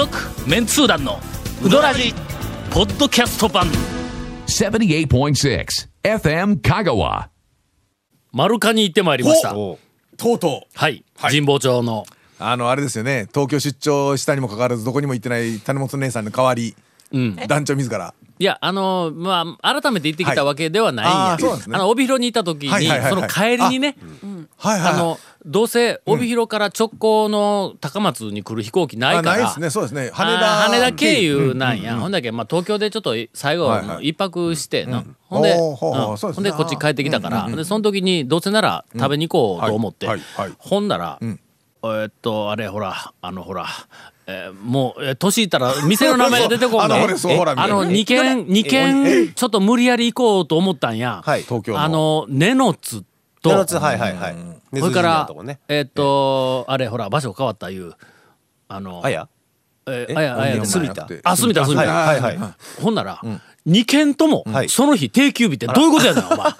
続メンツー団のウドラジポッドキャスト版。78.6 FM Kagawa. 丸カに行ってまいりました。とうとう。はい、神保町の。あのあれですよね。東京出張したにもかかわらずどこにも行ってない谷本姉さんの代わり、団長自らいやあのまあ改めて行ってきたわけではないんや、はい。あね。あの帯広にいた時に、はいはいはいはい。その帰りにねはいはいあのどうせ帯広から直行の高松に来る飛行機ないからあないですね。そうですね。羽田羽田経由なんや、ほんだけ、まあ、東京でちょっと最後はいはい。一泊してな、ほんで、おーほうほう。うん。ですね。ほんでこっち帰ってきたから、でその時にどうせなら食べに行こうと思って、はい。はい。はい。ほんなら、ん。えーっとあれほらあのほら、えーもうえー年いったら店の名前 が出てこんあのほれそうほらあのみたいな2軒二軒ちょっと無理やり行こうと思ったんや、はい東京の。あの根の津と。七つはいはいはい。それから、ね。え。ーっとあれほら場所変わったいう。あのあや？ええ？あやあや住みじゃなくて。あ住みた住みはいた。はいはい。ほんなら、二軒とも、はい。その日定休日ってどういうことやねんお前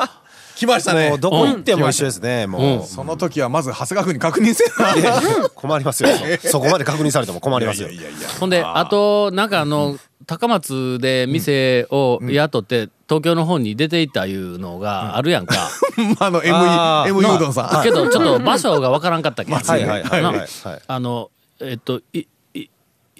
来ましたね。もうどこ行っても一緒ですね。もう。その時はまず長谷川君に確認せな。いや困りますよ。そこまで確認されても困りますよ。い。やいやいやほんであとなんかあの、高松で店を雇って、東京の方に出ていったいうのがあるやんか、あの ME うどんさん。けどちょっと場所がわからんかったけ？ど、はいはいはいはいなはい。あのえっといい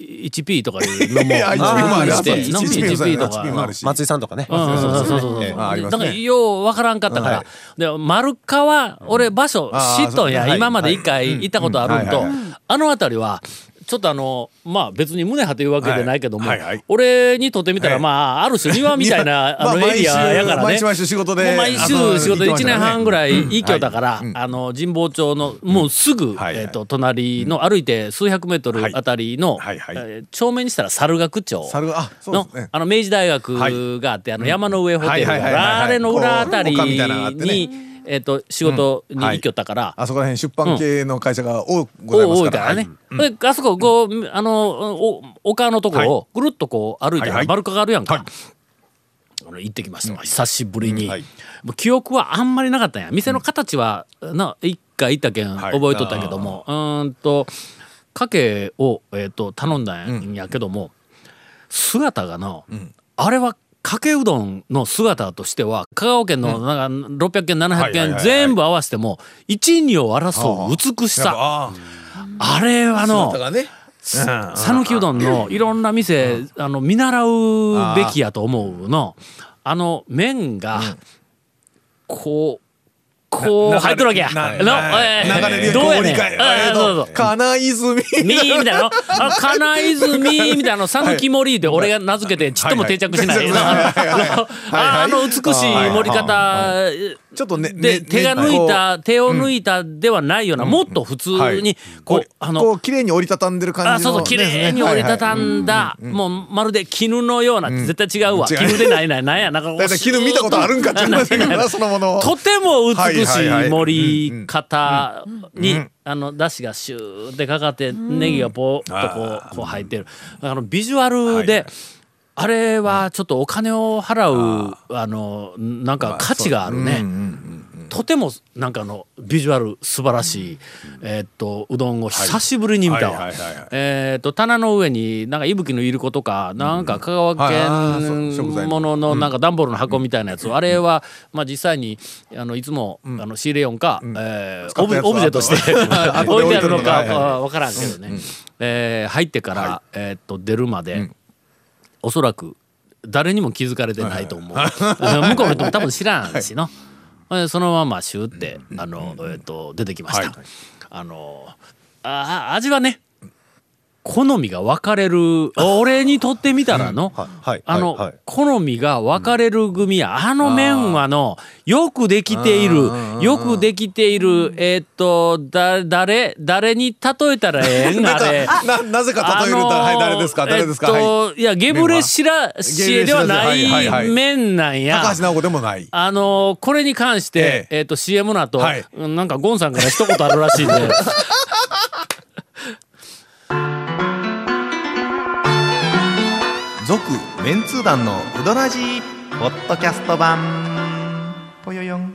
1P とかいうのも いや 1P もある。してあそうな 1P も 1P と 1P もあるし。松井さんとかね。うんうんそうそうそうそうええあありますね。なんかようわからんかったから、はい。で丸川俺場所知っとんや、今まで一回行ったことあるんと、あの辺りはちょっとあのまあ別に胸張っていうわけでないけども、はい。はいはい。俺にとってみたら、はい。まあある種庭みたいな、あまあのエリアやからね。毎週毎週仕事で毎週仕事で1年半ぐらい行きよったから、あの神保町のもうすぐ、えー、と隣の歩いて数百メートルあたりの、はい。えー町名にしたら猿楽町。のあの明治大学があって、あの山の上ホテルがあれの裏あたりに、えっと仕事に行きよったから、あそこら辺出版系の会社が多ございますから。らね。であそここうあのお丘のところをぐるっとこう歩いたら丸カがあるやんか。行ってきましたわ、久しぶりに、はいもう記憶はあんまりなかったんや店の形は、な一回行ったけんはい覚えとったけども、うーんとかけを、えー、と頼んだんやけども、姿がの、あれはかけうどんの姿としては香川県のなんか600件700件全部合わせても一二を争う美しさ。ああれはのあがね。讃岐うどんのいろんな店あの見習うべきやと思うの。あの麺がこうこうな入ってるわけや。なのえー流れでどうやねん。こう理解。金泉。みーみたいなの？あの 金泉みたいなの？讃岐盛りで俺が名付けてちっとも定着しない。あの美しい盛り方ちょっとねねで手が抜いた手を抜いたではないようなもっと普通にこうあこのう綺麗に折りたたんでる感じのあそうそう綺麗に折りたたんだ。もうまるで絹のような絶対違うわ。絹でないないなんやなんかだいたい絹見たことあるんかって言いましたけどな そのもの。をとても美しはい盛り方にあのだしがシューってかかってネギがポーっとこうこう入ってる。あのビジュアルであれはちょっとお金を払うあのなんか価値があるね。とてもなんかあのビジュアル素晴らしい、えーっとうどんを久しぶりに見たわ。えーっと棚の上になんか伊吹のいる子とかなんか香川県のものの。なんか段ボールの箱みたいなやつ、あれはまあ実際にあのいつも、あの仕入れよんか、えーオブジェとして 置いてあるのか置いてるのかわからんけどね、えー入ってから、えーっと出るまで、おそらく誰にも気づかれてないと思う、向こうの人も多分知らんしの、えそのままシューって、あの、えーっと出てきました、はいあのあ味はね好みが分かれる。俺にとってみたらの、あの、はい。好みが分かれる組や、あの麺はのよくできている。よくできているえーっとだ誰誰に例えたらええんあれ。ななぜか例えるとはい誰ですか？誰ですか？えっはい。といやゲブレシラシエではないはいいはい。麺なんや。高橋直子でもない。あのーこれに関して、ええ。っと CM の後、はなんかゴンさんから一言あるらしいんで 続メンツー団のウドラジーポッドキャスト版。ぽよよん。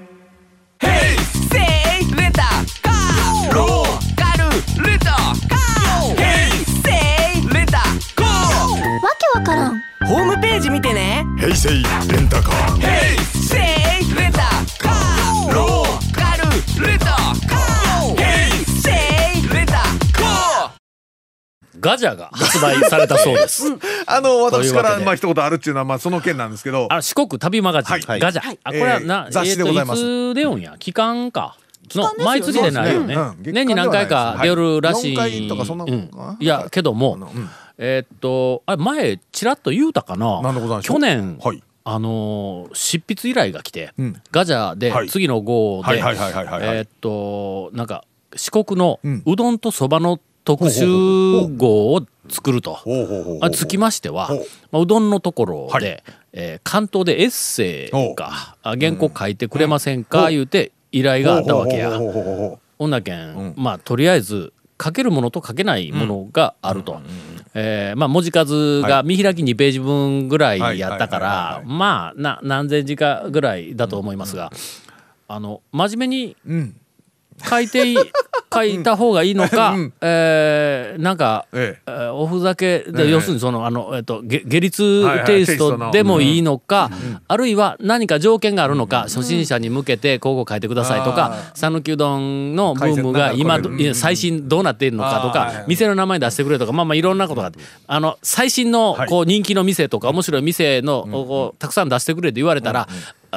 ガジャが発売されたそうです。あの私からまあ一言あるっていうのはまあその件なんですけど。あ四国旅マガジン、はい。ガジャ、はい。あこれはな、えー雑誌でございます。えーといつ出よんや？期間か。の毎月でないよね。そうですねうん年に何回か出るらしい、はい四回とかそんなもんかな。うん。いやけども、うん。えーっとあれ前ちらっと言うたかな。なんでございましょう去年、はい。あのー執筆依頼が来て、うん。ガジャではい。次の号でえーっとなんか四国のうん。うどんとそばの特集号を作ると。つきましてはう、まあ、うどんのところで、はいえー関東でエッセイほうがあ原稿書いてくれませんか、言うて依頼があったわけや。ほんなけん、まあとりあえず書けるものと書けないものがあると。えま、文字数が見開き2ページ分ぐらいやったからまあな何千字かぐらいだと思いますが、あの真面目にうん書いてい書いた方がいいのか、うん。えーなんか、ええ。ーおふざけで、ええ。要するにそのあの、えっとげ下律テイストでもいいのか、あるいは何か条件があるのか、初心者に向けてこう書いてくださいとか讃岐うどんのブームが今最新どうなっているのかとか、店の名前出してくれとかまあまあいろんなことがあって。あの最新のはい。こう人気の店とか面白い店のこうたくさん出してくれって言われたら、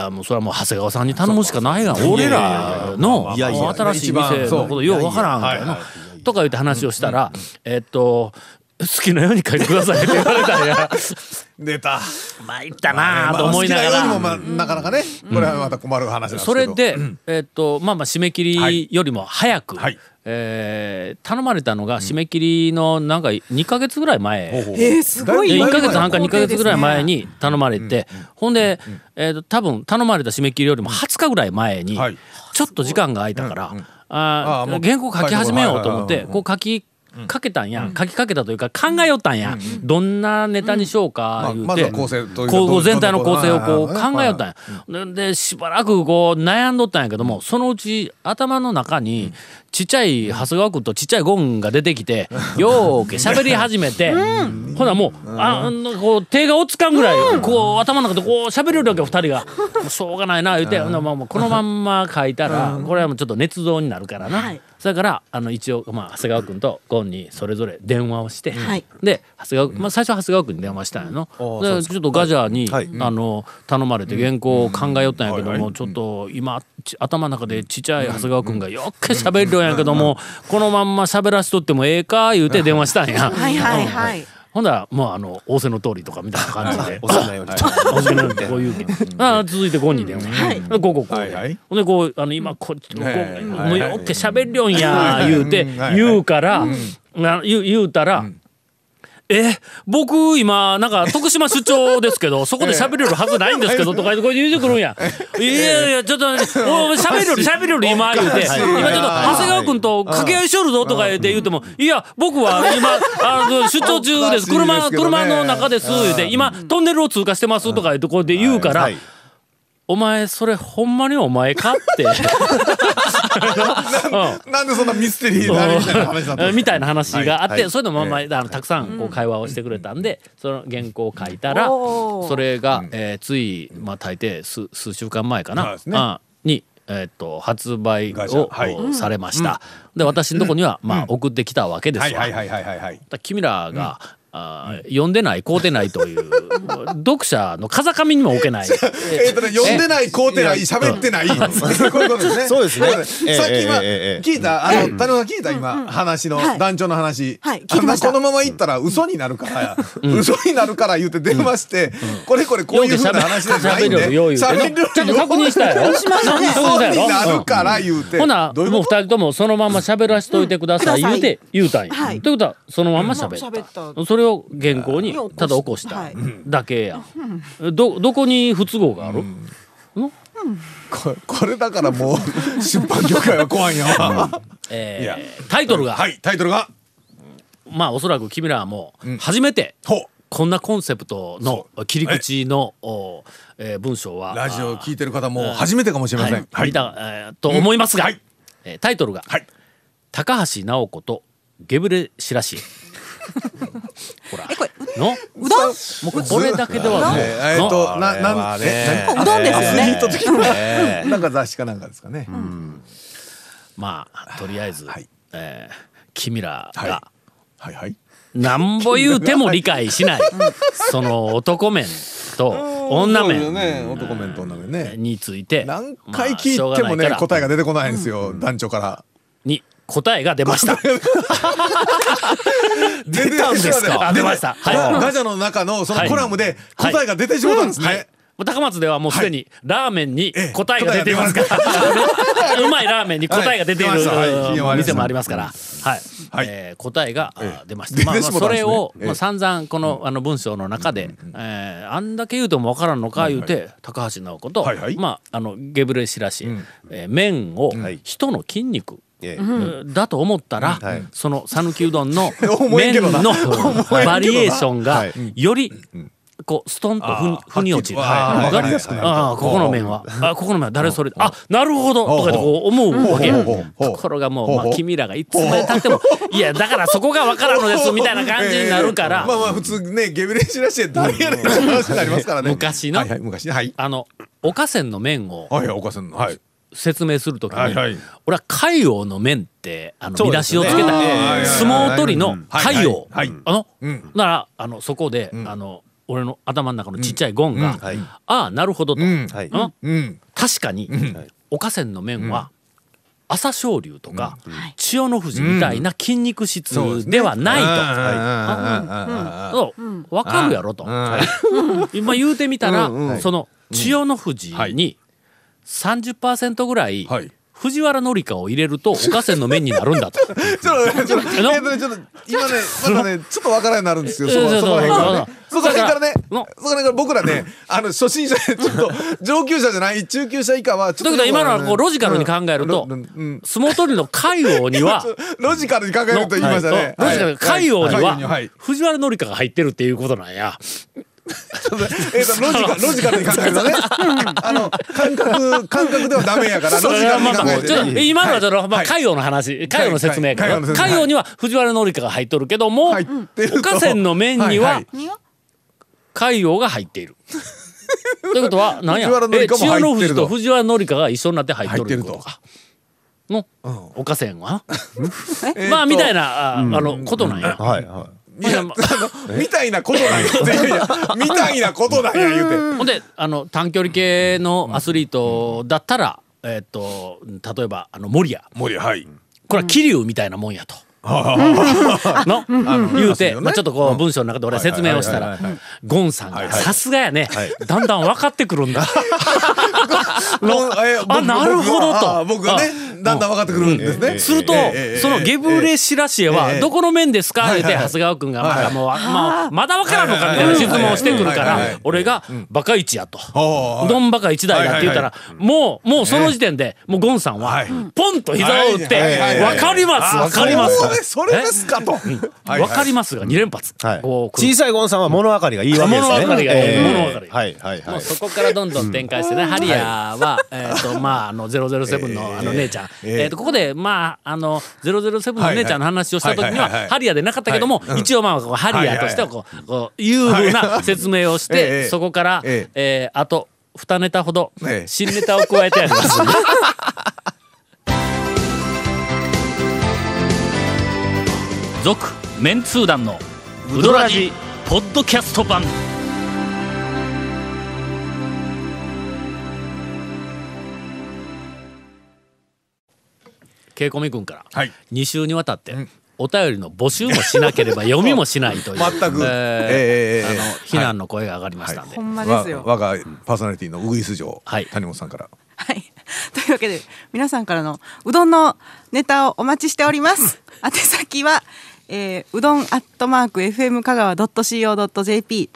あもうそれはもう長谷川さんに頼むしかないが俺らの新しい店のことようわからんからなとか言って話をしたらえっと好きなように書いてくださいって言われたんや。出た。参ったなあと思いながら。まあ好きなようにもまあなかなかねこれはまた困る話なんですけど。それでえっとまあまあ締め切りよりも早くはい。えー頼まれたのが締め切りのなんか2か月ぐらい前。えー、すごいで1前のか月半か2か月ぐらい前に頼まれて、ほんで、えーと多分頼まれた締め切りよりも20日ぐらい前に、はい。ちょっと時間が空いたから、ああ原稿書き始めようと思って、こう書きかけたんや、書きかけたというか考えよったんや、どんなネタにしようか言うて、うかこうどう全体の構成をこうはいはいはい考えよったんや。ででしばらくこう悩んどったんやけどもそのうち頭の中にちっちゃい長谷川君とちっちゃいゴンが出てきてよーけ喋り始めて、ほなもうああのこう手が落ちかんぐらい、こう頭の中でこう喋れるわけよ二人が。しょうがないな言うて、うこのまんま書いたら、これはもうちょっと捏造になるからな。はいそれからあの一応、まあ、長谷川君とゴンにそれぞれ電話をして、はい。で長谷川、まあ、最初は長谷川君に電話したんやの。でちょっとガジャーに、はい。あの頼まれて原稿を考えよったんやけども、ちょっと今ち頭の中でちっちゃい長谷川君がよっけ喋るようやけども、このまんま喋らしとってもええか言うて電話したんや。はいはいはい。ほんだらもうあの仰せの通りとかみたいな感じで。おように。ようにこういう。あ続いてゴンに電話、はい。でこうこうこう、はいはい。ほんでこうあの今こっちこうはいもうよっけ喋るよんや言うてはい言うから、な言う言うたら、え僕今なんか徳島出張ですけど そこで喋れるはずないんですけどとか言ってこう言うてくるんや。いやいやちょっとお喋れる喋れる今言うて。今ちょっと長谷川君と掛け合いしょるぞとか言って言うてもいや僕は今あの出張中です。車車の中です言うて今トンネルを通過してますとか言ってこうやって言うからはいお前それほんまにお前かって。うん。なんでそんなミステリーなみたいな話になったの？みたいな話があって、はいはい。そういうのもまあ、あのたくさんこう会話をしてくれたんで、その原稿を書いたらそれが、えーつい、まあ、大抵数数週間前かな、あに、えと発売を、はい。されました。で私のとこには、まあ、送ってきたわけですわ。はいはいはいはいはいはい。だ君らが、あー読んでない買うてないという 読者の風上にも置けない。えっとね読んでない買うてない喋ってない。こ ういうことですね。そうですね。さっき今聞いたあの谷本さん聞いた今話のはい。団長の話。はい。このまま行ったら嘘になるから嘘になるから言って電話してこれこれこういうふうな話じゃないんで喋ちゃんと確認したよ。嘘になるから言うて。ほなもう二人ともそのまま喋らしといてください言うて言うたんや。はい。ということはそのまま喋喋っ。た。それを原稿にただ起こしたはいだけや。どどこに不都合がある？ここれだからもう出版業界は怖いんやわ えータイトルが、はいタイトルが？まあおそらく君らはもう初めてこんなコンセプトの切り口の、おえー文章はラジオを聞いてる方も初めてかもしれません。はい。見た、えーと思いますが、はい。えータイトルが、はい。高橋直子とゲブレシラシ。エえこれの？うどん？もうこれだけではね。えーっとななんえうどんですよね。な。な。ん。か雑誌かなんかですかね。まあとりあえず、はい。えー君らはい。がはいはい。なんぼ言うても理解しない。その男面と女面ね。男面と女面ね。について。何回聞まあいてもね答えが出てこないんですよ。団長から。に答えが出ました。出たんですか？出ました。はい。ガジャの中のそのはいコラムで答えが出てしまったんですはい。ね。高松ではもうすでにラーメンにええ答えが出ていますか？ら、うまいラーメンに答えが出ている、店もありますから、はい、はい。えー答えが、出ました。まあ、それを、ええ。まあ、散々このあの文章の中で、えーあんだけ言うてもわからんのか言うて、高橋直子と、まああのゲブレシラシ、えー麺を人の筋肉、だと思ったら、はい。その讃岐うどんの 麺のバリエーションがはい。よりこうストンとふに落ちる。ああここの麺は。あここの麺は誰それ？あなるほど！とかってこう思うわけ。ところがもうまあ君らがいつまでたってもいやだからそこがわからんのですみたいな感じになるから。まあまあ普通ねゲブレシらして誰やねんって話になりますからね。昔のはいはい昔。ねはい。あのおかせんの麺をはいお母さんの。はい説明するときに、はいはい。俺は海王の麺ってあの見出しをつけた、あー相撲取りの海王、はいはい。はい。あの、うん。ならあのそこで、あの俺の頭の中のちっちゃいゴンが、はい。ああなるほどと、うん。はい。あうん。確かに、おせんの麺は、朝青龍とか、千代の富士みたいな筋肉質ではないと。そう分かるやろと、今言うてみたら、その千代の富士に30%ぐらい、はい。藤原紀香を入れるとおかせんの麺になるんだと。ちょっとね ちょっと今ねまだねちょっとわからんようになるんですよ そこそこら辺からね。そこら辺からね。そこら辺から僕らねあの初心者でちょっと上級者じゃない中級者以下はちょっとだけど今のはこうロジカルに考えると、相撲取りの海王にはロジカルに考えると言いましたね。ロジカル海王には藤原紀香が入ってるっていうことなんや。えっとロジカルロジカルに考えるとね。あの感覚感覚ではダメやからロジカルに考えて今のはちょっと、まあ、はい。海王の話、海王の説明やから、海王の説明。海王には藤原紀香が入っとるけども、入ってるとおかせんの面には海王が入っている。ということは 何や？え千代の富士と藤原紀香が一緒になって入っとるとか。の、おかせんは？まあみたいなああのことなんや。はいはいやあのみたいなことなんや。みたいなことなんや言うて。ほんであの短距離系のアスリートだったら、えっと例えばあの森谷森はい。これは桐生みたいなもんやと。の言うて、まあ、ちょっとこう文章の中で俺は説明をしたらゴンさんがさすがやね。だんだん分かってくるんだ。あ僕なるほどと。あ僕がねだんだん分かってくるんですね。すると、そのゲブレシラシエはええどこの面ですか？って長谷川君がまだもう、まあ、まだ分からんのかみたいな質問をしてくるから俺がバカ一やと。はあう。どんバカ一台だって言ったら、もう、もうその時点で、もうゴンさんははい、ポンと膝を打って、はいはいはいわかります、あわかります。そうですそれですかと。はいわかりますが2連発。小さいゴンさんは物分かりがいいわけですね。物分かりがいい。ええ。物分かりはいはいはい。もうそこからどんどん展開してね、ハリアーは、えっ、と、まあ、あの、007のあの姉ちゃん。えっ、と、ここで、まあ、あの、007の姉ちゃんの話をした時にはハリアーでなかったけども、一応まあ、ハリアーとしては、こう、こう、いうふうな説明をしえて、えそこから、ええ。ーあと、2ネタほどええ、新ネタを加えてあります 続、メンツー団の、ウドラジ、ポッドキャスト版。ケイコミ君から、はい2週にわたって、お便りの募集もしなければ 読みもしないという。全く。えーええええええあの非難の声が上がりましたんで、ほんまですよ。わ我がパーソナリティのウグイス城はい。谷本さんから。はい。というわけで、皆さんからのうどんのネタをお待ちしております。宛先は、えーうどんアットマーク FM 香川 .co.jp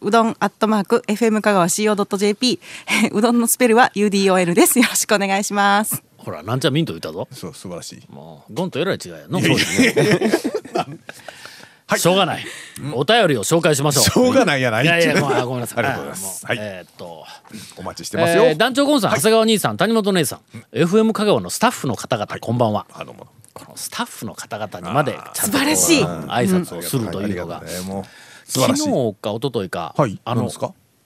うどんアットマーク FM 香川 CO.jp えーうどんのスペルは UDOL です。よろしくお願いします。ほらなんちゃミント言ったぞ。そう素晴らしい。もうゴンとえらい違いやのそうですね。しょうがない、お便りを紹介しましょう。しょうがないやないいやいやごめんごめんなさい。ありがとうございます。はい。もえーっと。お待ちしてますよ。えー団長ゴンさん長谷川兄さん谷本姉さん。FM 香川のスタッフの方々こんばんは。あどうも。このスタッフの方々にまでちゃんとこう素晴らしい。挨拶をするというのが、昨日か一昨日か、はいあの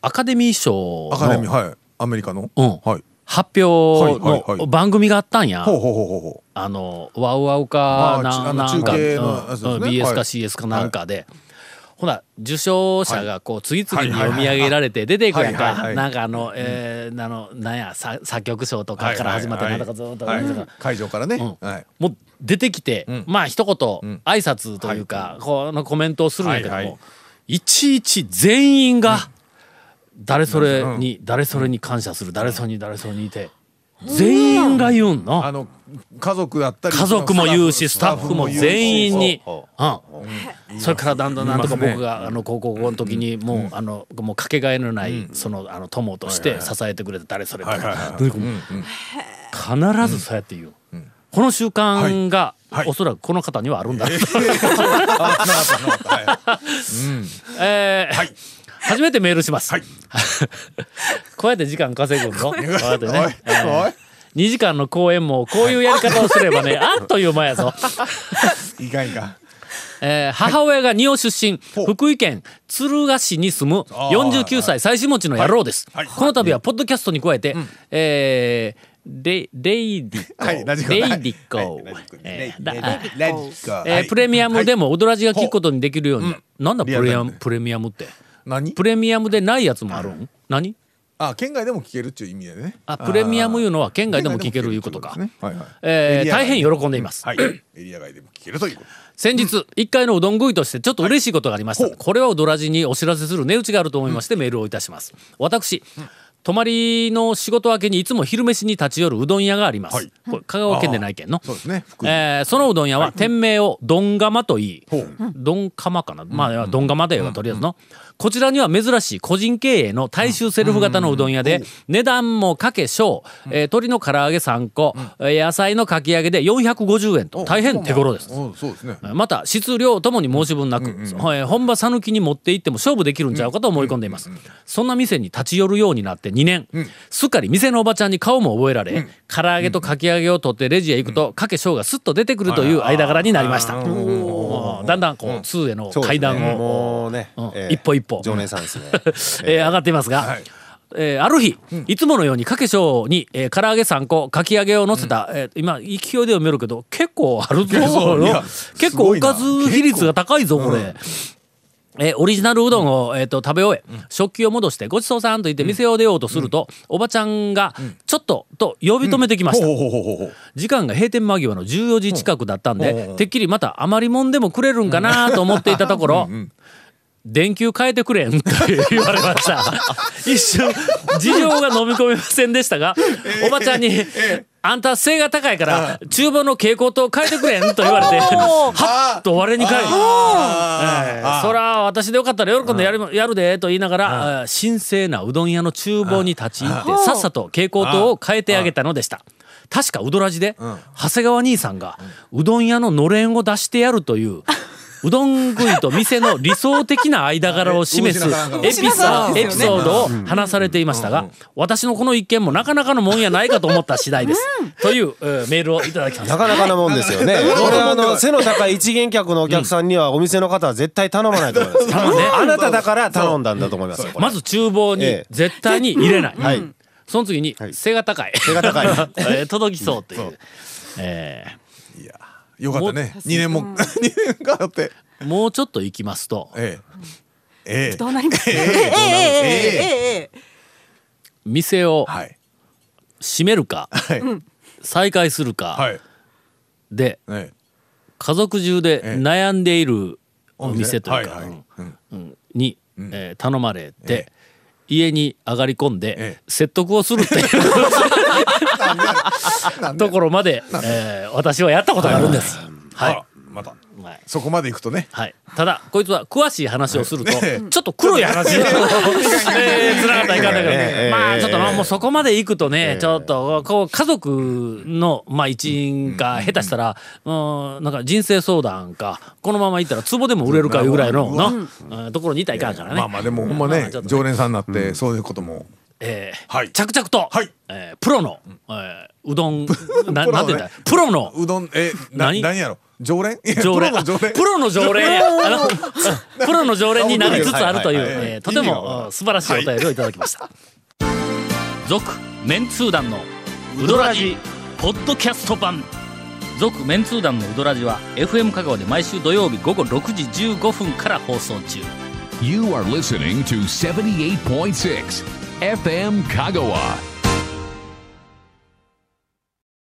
アカデミー賞アカデミーのはい。アメリカの？うん。はい発表の番組があったんや。あのワウワウかななんか、ね。BS かはい。CS かなんかで、ほな受賞者がこう次々にはい読み上げられて出ていくやんか。なんかあの、えーあのなんやさ作曲賞とかから始まってはいはい。なんとか。ずっと、会場からね。もう出てきて、ん。まあ一言、ん。挨拶というか、このコメントをするんやけども、いちいち全員が誰それに、誰それに感謝する。誰それに誰それにいて。全員が言うんの。あの家族だったり家族も言うしスタッフも全員に。そうん。それからだんだんなんとか僕があの高校の時にもうあのもうかけがえのないそのあの友として支えてくれた誰それとはいはいはい。か必ずそうやって言う。この習慣がはい。はい。おそらくこの方にはあるんだ。えーはい 初めてメールします。はい。こうやって時間稼ぐの？こうやって。ね。おいおい。2時間の公演もこういうやり方をすればねあっという間やぞ。いかんいか。んえー母親が仁王出身、福井県敦賀市に住むあー49歳妻子持ちの野郎です、この度はポッドキャストに加えて、えーレイレイディコ、はいレイディコ、えープレミアムでも踊らじが聞くことにできるように、なんだプレプレミアムって？何？プレミアムでないやつもあるん？何？あ県外でも聞けるっていう意味でね。あプレミアムいうのは県外でも聞けるいうことか、ね。はいはい。え大変喜んでいます、はい。エリア外でも聞けるということ。先日一回のうどん食いとしてちょっと嬉しいことがありました、これはうどらじにお知らせする値打ちがあると思いましてメールをいたします。私、泊まりの仕事明けにいつも昼飯に立ち寄るうどん屋があります、はい。香川県でないけんの。そうですね。えーそのうどん屋は店名をどん釜といい、どん釜かな、まあどん釜でええわとりあえずの、こちらには珍しい個人経営の大衆セルフ型のうどん屋で、値段もかけ小、えー鶏の唐揚げ3個、えー野菜のかき揚げで450円と大変手頃です。おそうですね。また質量ともに申し分なく、はい本場讃岐に持って行っても勝負できるんちゃうかと思い込んでいます、そんな店に立ち寄るようになって2年、すっかり店のおばちゃんに顔も覚えられ、唐揚げとかき揚げを取ってレジへ行くと、かけ小がスッと出てくるという間柄になりました、だんだんこう通への階段を、一歩一歩。常連さんですね えー。上がっていますが、はい。えーある日、いつものようにかけしょうに、えー、唐揚げ3個かき揚げを乗せた、えー今勢いで読めるけど結構あるぞ。結構おかず比率が高いぞこれ。えーオリジナルうどんを、えー、と食べ終え、食器を戻してごちそうさんと言って店を出ようとすると、おばちゃんが「ちょっと」と呼び止めてきました、時間が閉店間際の14時近くだったんで、うん。てっきりまた余りもんでもくれるんかなと思っていたところ、電球変えてくれんと言われました。一瞬、事情が飲み込めませんでしたが、おばちゃんに、あんた背が高いから、厨房の蛍光灯変えてくれんと言われて、はっと我に返り、えー。そら私でよかったら喜んでやるやるでと言いながら、神聖なうどん屋の厨房に立ち入って、さっさと蛍光灯を変えてあげたのでした。確かうどらじで、長谷川兄さんが、うどん屋ののれんを出してやるという、うどん食いと店の理想的な間柄を示す エピソエピソードを話されていましたが、私のこの一件もなかなかのもんやないかと思った次第です。という、えーメールをいただきました。なかなかなもんですよね。これあの背の高い一元客のお客さんにはお店の方は絶対頼まないと思います。頼んであなただから頼んだんだと思います。まず厨房にええ。絶対に入れない。はい。その次にはい。背が高い。背が高い。えー届きそうという。えよかったね。2年も 2年かかって。もうちょっと行きますと。ええ。ええ。どうなりますええ。ええええ店を閉めるか、はい、再開するか、はい、で、家族中で悩んでいるお店。というか、に、えー、頼まれて、家に上がり込んで、ええ、説得をするっていう。ところまで、えー私はやったことがあるんです。はい。また。はい。そこまで行くとね。はい、ただこいつは詳しい話をすると、ね。ちょっと黒い話に えーつながったらいかんだけど、ええまあちょっとなもうそこまで行くとね、えちょっとこう家族のまあ一員か下手したら、うん、なんか人生相談かこのまま行ったら壺でも売れるかいうぐらいのな、うん。ところにいたらいかんからね。まあまあでもほんまね。常連さんになってそういうこともえーはい。着々と、はい。えープロのえーうどんな プロのねなんて言うんだ？プロの。うどんえな何？何やろ？常連？いや常連。プロの常連。プロの常連。やあの プロの常連になりつつあるというはいはい。はいえーとて意味がわからんもうん素晴らしいお便りをいただきました。続メンツー団のウドラジポッドキャスト版。続メンツー団のウドラジは FM 香川で毎週土曜日午後6時15分から放送中。You are listening to 78.6 FM Kagawa.